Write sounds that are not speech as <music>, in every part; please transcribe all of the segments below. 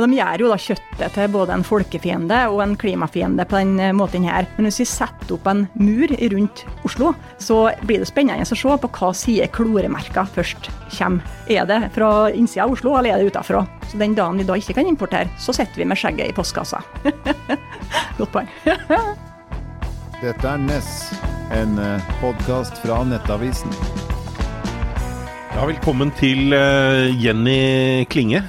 Og de gjør jo da kjøttet til både en folkefiende og en klimafiende på den eh, måten her. Men hvis vi setter opp en mur rundt Oslo, så blir det spennende å se på hva side kloremerka først kommer. Er det fra innsida av Oslo, eller er det utafra? Så den dagen vi da ikke kan importere, så sitter vi med skjegget i postkassa. <laughs> Godt poeng. <laughs> Dette er Ness, en podkast fra Nettavisen. Ja, velkommen til uh, Jenny Klinge.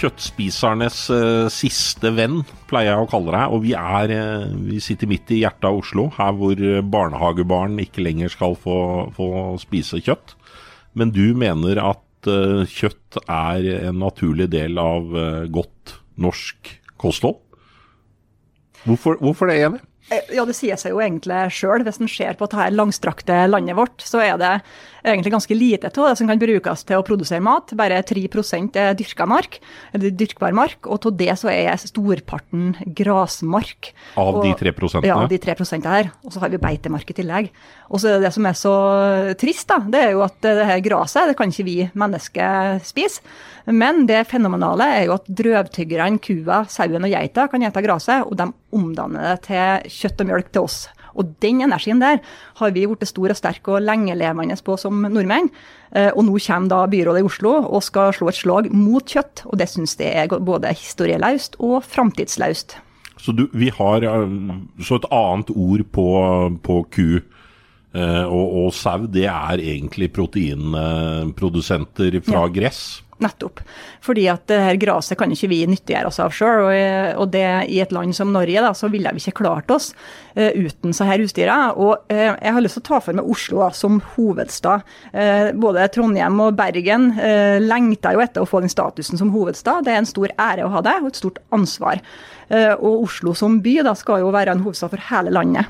Kjøttspisernes uh, siste venn, pleier jeg å kalle deg. Og vi, er, uh, vi sitter midt i hjertet av Oslo, her hvor barnehagebarn ikke lenger skal få, få spise kjøtt. Men du mener at kjøtt er en naturlig del av godt norsk kosthold? Hvorfor, hvorfor det, Jenny? Ja, det sier seg jo egentlig sjøl. Hvis en ser på dette langstrakte landet vårt, så er det egentlig ganske lite av det som kan brukes til å produsere mat. Bare 3 er dyrka mark, eller dyrkbar mark, og av det så er storparten grasmark. Av og, de 3% Ja, av de 3% her. Og så har vi beitemark i tillegg. Og så er det det som er så trist, da, det er jo at det her graset, det kan ikke vi mennesker spise. Men det fenomenale er jo at drøvtyggerne, kua, sauen og geita kan ete gresset, og de omdanner det til kjøtt og mjølk til oss. Og den energien der har vi blitt stor og sterk og lengelevende på som nordmenn. Eh, og nå kommer da byrådet i Oslo og skal slå et slag mot kjøtt, og det syns jeg er både historieløst og framtidsløst. Så du, vi har eh, så et annet ord på, på ku eh, og, og sau, det er egentlig proteinprodusenter fra ja. gress? Nettopp. Fordi at det her gresset kan ikke vi nyttiggjøre oss av sjøl. Og, og, det i et land som Norge, da, så ville vi ikke klart oss uh, uten så her husdyra. Og uh, jeg har lyst til å ta for meg Oslo da, som hovedstad. Uh, både Trondheim og Bergen lengter jo etter å få den statusen som hovedstad. Det er en stor ære å ha det, og et stort ansvar. og Oslo som by da, skal jo være en hovedstad for hele landet.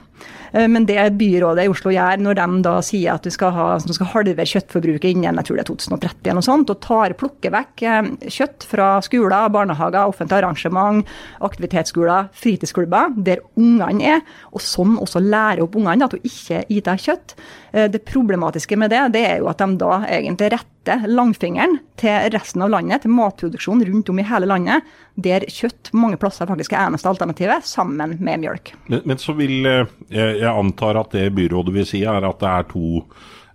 Men det byrådet i Oslo gjør når de da sier at du skal, ha, du skal halvere kjøttforbruket innen jeg tror det er 2030 eller noe sånt, og tar, plukker vekk eh, kjøtt fra skoler, barnehager, offentlige arrangement, aktivitetsskoler, fritidsklubber, der ungene er, og sånn også lærer opp ungene at hun ikke spiser kjøtt. Eh, det problematiske med det, det er jo at de da egentlig retter langfingeren til resten av landet, til matproduksjon rundt om i hele landet, der kjøtt mange plasser faktisk er eneste alternativet, sammen med mjølk. Men, men så vil jeg jeg antar at det byrådet vil si, er at det er to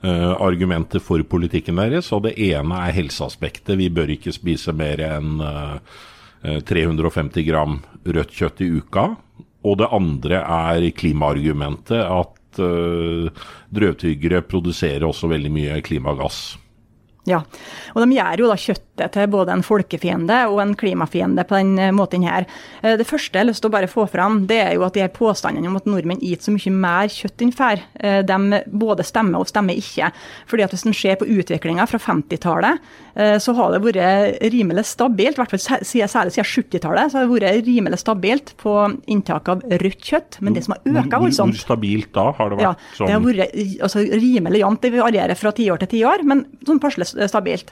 argumenter for politikken deres. Og det ene er helseaspektet. Vi bør ikke spise mer enn uh, eh, 350 eh, gram rødt kjøtt i uka. Og det andre er klimaargumentet, at uh, drøvtyggere produserer også veldig mye klimagass. Ja, og de gjør jo da kjøttet til både en folkefiende og en klimafiende på den eh, måten her. Eh, det første jeg har lyst til å bare få fram, det er jo at de her påstandene om at nordmenn spiser så mye mer kjøtt enn før, eh, de både stemmer og stemmer ikke. Fordi at hvis en ser på utviklinga fra 50-tallet, så har det vært rimelig stabilt, i hvert fall særlig siden 70-tallet, så har det vært rimelig stabilt på inntak av rødt kjøtt. Men det som har økt voldsomt Hvor stabilt da har det vært? Ja, det har vært altså, rimelig jevnt. Det varierer fra tiår til tiår, men sånn passelig stabilt.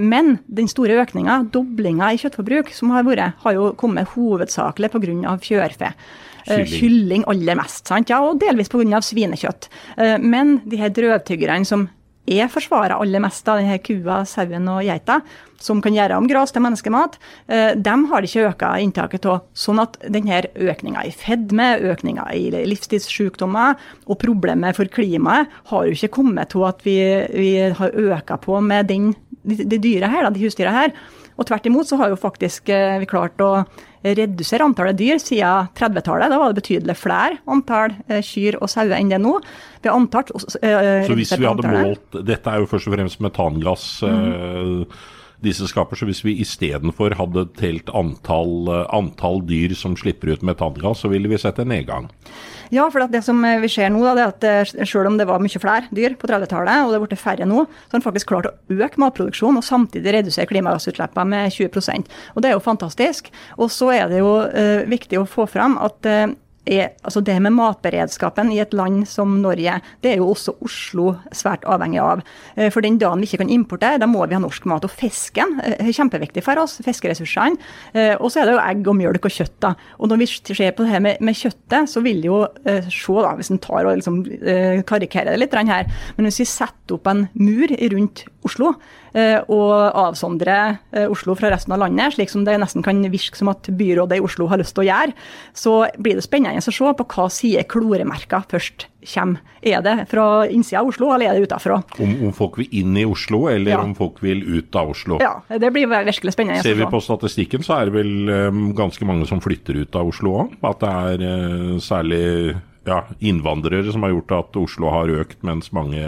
Men den store økninga, doblinga i kjøttforbruk som har vært, har jo kommet hovedsakelig pga. fjørfe. Eh, kylling. Kylling aller mest, sant? Ja, og delvis pga. svinekjøtt. Eh, men de her drøvtyggerne som er forsvara aller mest av denne kua, sauen og geita, som kan gjøre om gras til menneskemat, eh, de har ikke øka inntaket av. Sånn at denne økninga i fedme, økninga i livsstilssykdommer og problemet for klimaet har jo ikke kommet til at vi, vi har øka på med den, de, de dyra her, da, de husdyra her. Og tvert imot så har jo faktisk eh, vi klart å redusere antallet dyr siden 30-tallet. Da var det betydelig flere antall eh, kyr og sauer enn det er nå. Vi har antall, uh, Så hvis vi hadde målt Dette er jo først og fremst metangass. Mm. Disse skaper. Så hvis vi istedenfor hadde telt antall, antall dyr som slipper ut metangass, så ville vi sett en nedgang. Ja, for det som vi ser nå, da, er at selv om det var mye flere dyr på 30-tallet, og det er blitt færre nå, så har en faktisk klart å øke matproduksjonen og samtidig redusere klimagassutslippene med 20% Og Det er jo fantastisk. Og så er det jo viktig å få fram at er, altså det med matberedskapen i et land som Norge, det er jo også Oslo svært avhengig av. Eh, for den dagen vi ikke kan importere, da må vi ha norsk mat. Og fisken eh, er kjempeviktig for oss, fiskeressursene. Eh, og så er det jo egg og mjølk og kjøtt. da. Og når vi ser på det her med, med kjøttet, så vil jo se, da, hvis en tar og liksom karikerer det litt her, men hvis vi setter opp en mur rundt Oslo, og avsondre eh, Oslo fra resten av landet, slik som det nesten kan virke som at byrådet i Oslo har lyst til å gjøre, så blir det spennende å se på hva side kloremerka først kommer. Er det fra innsida av Oslo, eller er det utafra? Om, om folk vil inn i Oslo, eller Ja. om folk vil ut av Oslo. Ja, det blir virkelig spennende. å Ser vi på statistikken, så er det vel um, ganske mange som flytter ut av Oslo òg. At det er uh, særlig ja, innvandrere som har gjort at Oslo har økt, mens mange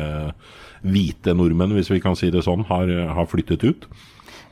hvite nordmenn, hvis vi kan si det sånn, har, har flyttet ut.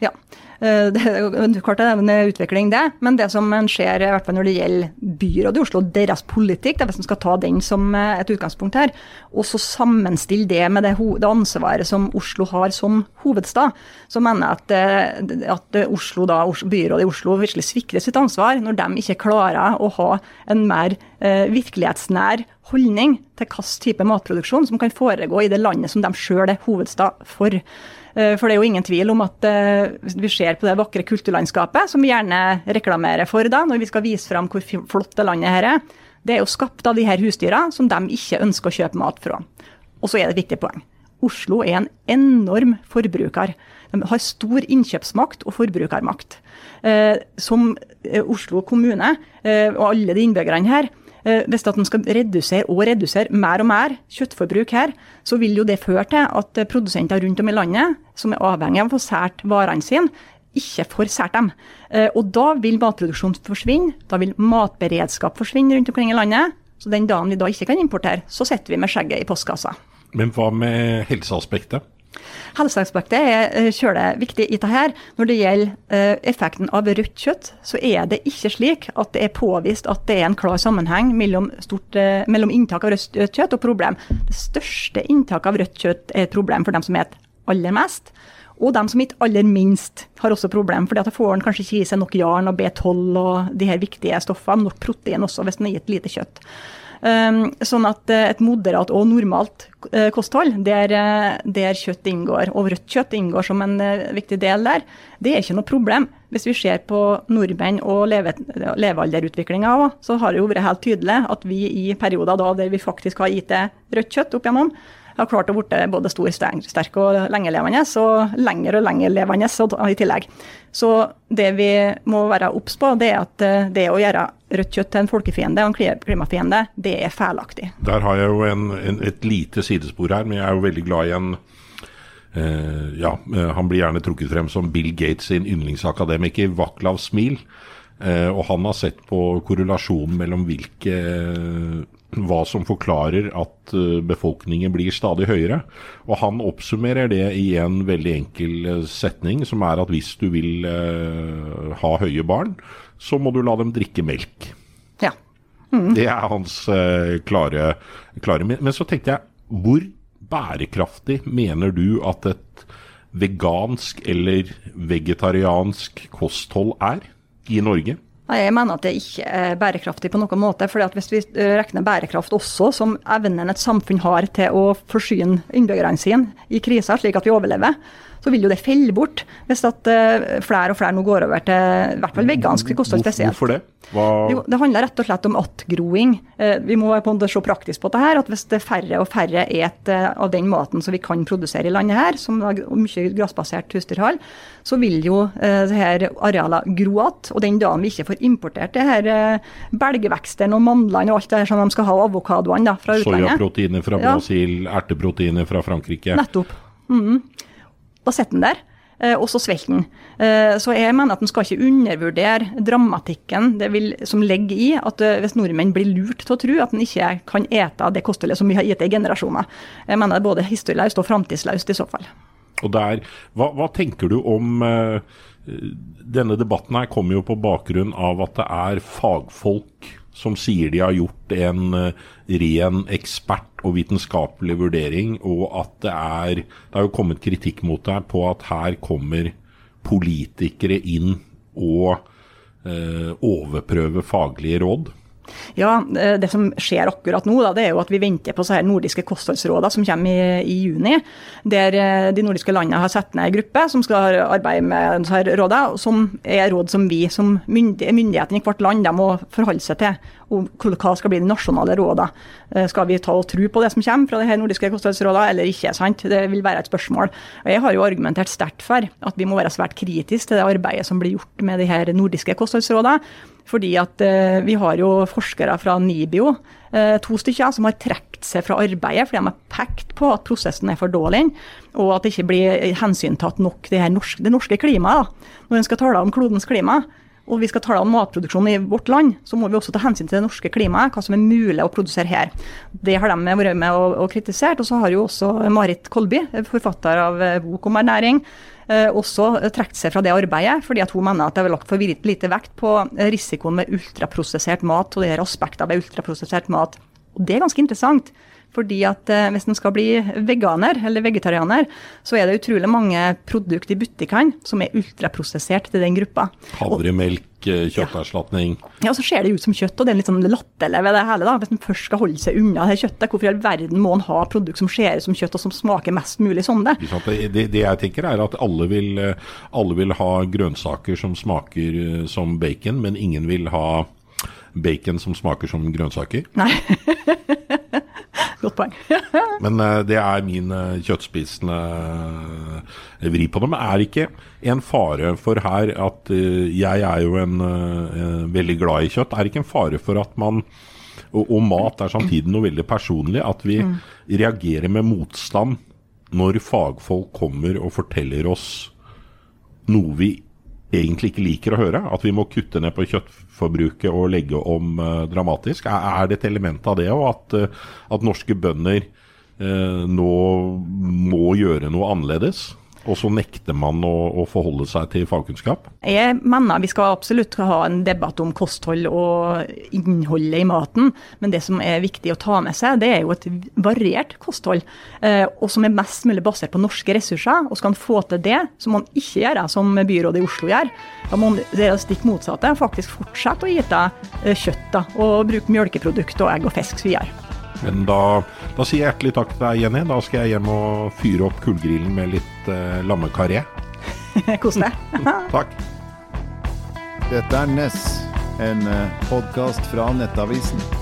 Ja. Eh, Det er en utvikling, det. Men det som ser, i hvert fall når det gjelder byrådet i Oslo, deres politikk, det er hvis en skal ta den som eh, et utgangspunkt her, og så sammenstille det med det, ansvaret som Oslo har som hovedstad, så mener jeg at, eh, Oslo da, byrådet i Oslo virkelig svikter sitt ansvar når de ikke klarer å ha en mer virkelighetsnær holdning til hvilken type matproduksjon som kan foregå i det landet som de sjøl er hovedstad for. Eh, For det er jo ingen tvil om at eh, vi ser på det vakre kulturlandskapet, som vi gjerne reklamerer for da, når vi skal vise fram hvor flott det landet her er, det er jo skapt av de her husdyra som de ikke ønsker å kjøpe mat fra. Og så er det et viktig poeng. Oslo er en enorm forbruker. De har stor innkjøpsmakt og forbrukermakt. Eh, som Oslo kommune og alle de innbyggerne her, hvis at de skal redusere og redusere mer og mer kjøttforbruk her, så vil jo det føre til at eh, produsenter rundt om i landet, som er avhengig av å få sært varene sine, ikke får sært dem. Eh, Og da vil matproduksjon forsvinne, da vil matberedskap forsvinne rundt omkring i landet. Så den dagen vi da ikke kan importere, så sitter vi med skjegget i postkassa. Men hva med helseaspektet? Helseaspektet er kjøle kjølig viktig i dette. her. Når det gjelder eh, effekten av rødt kjøtt, så er det ikke slik at det er påvist at det er en klar sammenheng mellom, stort, eh, mellom inntak av rødt kjøtt og problem. Det største inntaket av rødt kjøtt er et problem for dem som spiser aller mest. Og dem som spiser aller minst, har også problem, fordi at da får en kanskje ikke i seg nok jarn og B12 og de her viktige stoffene, nok protein også, hvis en har gitt lite kjøtt. Um, sånn at eh, et moderat og normalt eh, kosthold, der, eh, der kjøtt inngår, og rødt kjøtt inngår som en viktig del der, det er ikke noe problem. Hvis vi ser på nordmenn og leve, levealderutviklinga òg, så har det jo vært helt tydelig at vi i perioder da der vi faktisk har gitt rødt kjøtt opp igjennom, har klart å bli både stor, sterk og lengelevende, og lenger og lengelevende i tillegg. Så det vi må være obs på, det er at eh, det å gjøre rødt kjøtt til en folkefiende og en klimafiende, det er feilaktig. Der har jeg jo en, en, et lite sidespor her, men jeg er jo veldig glad i en eh, Ja, eh, han blir gjerne trukket frem som Bill Gates sin yndlingsakademiker, Vaklav Smil. Eh, og han har sett på korrelasjonen mellom hvilke hva som forklarer at eh, befolkningen blir stadig høyere. Og han oppsummerer det i en veldig enkel eh, setning, som er at hvis du vil eh, ha høye barn, så må du la dem drikke melk. Ja. Det er hans eh, klare, klare men, men så tenkte jeg, hvor bærekraftig mener du at et vegansk eller vegetariansk kosthold er i Norge? Nei, Jeg mener at det ikke er bærekraftig på noen måte. fordi at Hvis vi eh, regner bærekraft også som evnen et samfunn har til å forsyne innbyggerne sine i kriser, slik at vi overlever, så vil jo det felle bort hvis at eh, flere og flere nå går over til i hvert fall vegansk kosthold spesielt. Hvorfor det? Jo, det handler rett og slett om attgroing. Eh, Vi må på en måte se praktisk på det her, at hvis det er færre og færre et eh, av den maten som vi kan produsere i landet her, som er mye grasbasert husdyrhold, så vil jo det her arealene gro igjen. Og den dagen vi ikke får importert det her belgveksten og mandlene og alt det her som de skal ha, og avokadoene fra utlandet Soyaproteiner fra Ja. Brasil, erteproteiner fra Frankrike. Nettopp. Mhm. Da sitter den der, eh, og så svelger den. Eh, Så jeg mener at en skal ikke undervurdere dramatikken vil, som ligger i at eh, hvis nordmenn blir lurt til å tro at en ikke kan ete det kostholdet som vi har gitt i generasjoner. Jeg mener det er både historieløst og framtidsløst i så fall. Og der, hva, hva tenker du om Denne debatten her kommer jo på bakgrunn av at det er fagfolk som sier de har gjort en eh, ren ekspert- og vitenskapelig vurdering, og at det er Det har jo kommet kritikk mot deg på at her kommer politikere inn og eh, overprøver faglige råd. Ja, Det som skjer akkurat nå, da, det er jo at vi venter på så her nordiske kostholdsrådene som kommer i, i, juni. Der eh, de nordiske landene har satt ned en gruppe som skal arbeide med disse rådene, som er råd som vi som myndighetene i hvert land må forholde seg til. Og hva skal bli de nasjonale rådene. Eh, skal vi ta og tro på det som kommer fra de her nordiske kostholdsrådene, eller ikke? sant? Det vil være et spørsmål. Jeg har jo argumentert sterkt for at vi må være svært kritiske til det arbeidet som blir gjort med de her nordiske kostholdsrådene. Fordi at eh, vi har jo forskere fra NIBIO, eh, to stykker, som har trukket seg fra arbeidet fordi de har pekt på at prosessen er for dårlig, og at det ikke blir hensyntatt nok det, norske, det norske klimaet. Da. Når en skal tale om klodens klima, og vi skal tale om matproduksjon i vårt land, så må vi også ta hensyn til det norske klimaet, hva som er mulig å produsere her. Det har de vært med og, og kritisert. Og så har jo også Marit Kolby, forfatter av bok om ernæring, Eh, også trukket seg fra det arbeidet, fordi at hun mener at det har lagt for lite vekt på risikoen med ultraprosessert mat og de her aspektene ved ultraprosessert mat. Og Det er ganske interessant. Fordi at eh, Hvis en skal bli veganer eller vegetarianer, så er det utrolig mange produkter i butikkene som er ultraprosessert til den gruppa. Havremelk, eh, kjøtterstatning. Ja. ja, så ser det ut som kjøtt, og det er litt sånn latterlig ved det hele. da. Hvis en først skal holde seg unna det kjøttet, hvorfor i all verden må en ha produkt som ser ut som kjøtt, og som smaker mest mulig som det? Det, det jeg tenker er at alle vil, eh, alle vil ha grønnsaker som smaker som bacon, men ingen vil ha bacon som smaker som grønnsaker. Nei. <laughs> Godt poeng. <laughs> Men uh, det er min uh, kjøttspisende uh, vri på det. Men er det ikke en fare for her at Jeg er jo en veldig glad i kjøtt. Er det ikke en fare for at man og, og mat er samtidig noe veldig personlig. At vi mm. reagerer med motstand når fagfolk kommer og forteller oss noe vi egentlig ikke liker å høre. At vi må kutte ned på kjøttforbruket og legge om uh, dramatisk. Er, det et element av det òg, at, uh, at, norske bønder uh, nå må gjøre noe annerledes? Og så nekter man å, å, forholde seg til fagkunnskap? Jeg mener vi skal absolutt ha en debatt om kosthold og innholdet i maten. Men det som er viktig å ta med seg, det er jo et variert kosthold. Eh, og som er mest mulig basert på norske ressurser. Og skal man få til det, så må man ikke gjøre som byrådet i Oslo gjør. Da må man det stikk motsatte. Faktisk fortsette å gi deg eh, kjøtt da, og bruke melkeprodukter og egg og fisk videre. Men da, da, sier jeg hjertelig takk til deg, Jenny. Da skal jeg hjem og fyre opp kullgrillen med litt eh, lammekaré. <laughs> Kos deg. <laughs> takk. Dette er Ness, en eh, podkast fra Nettavisen.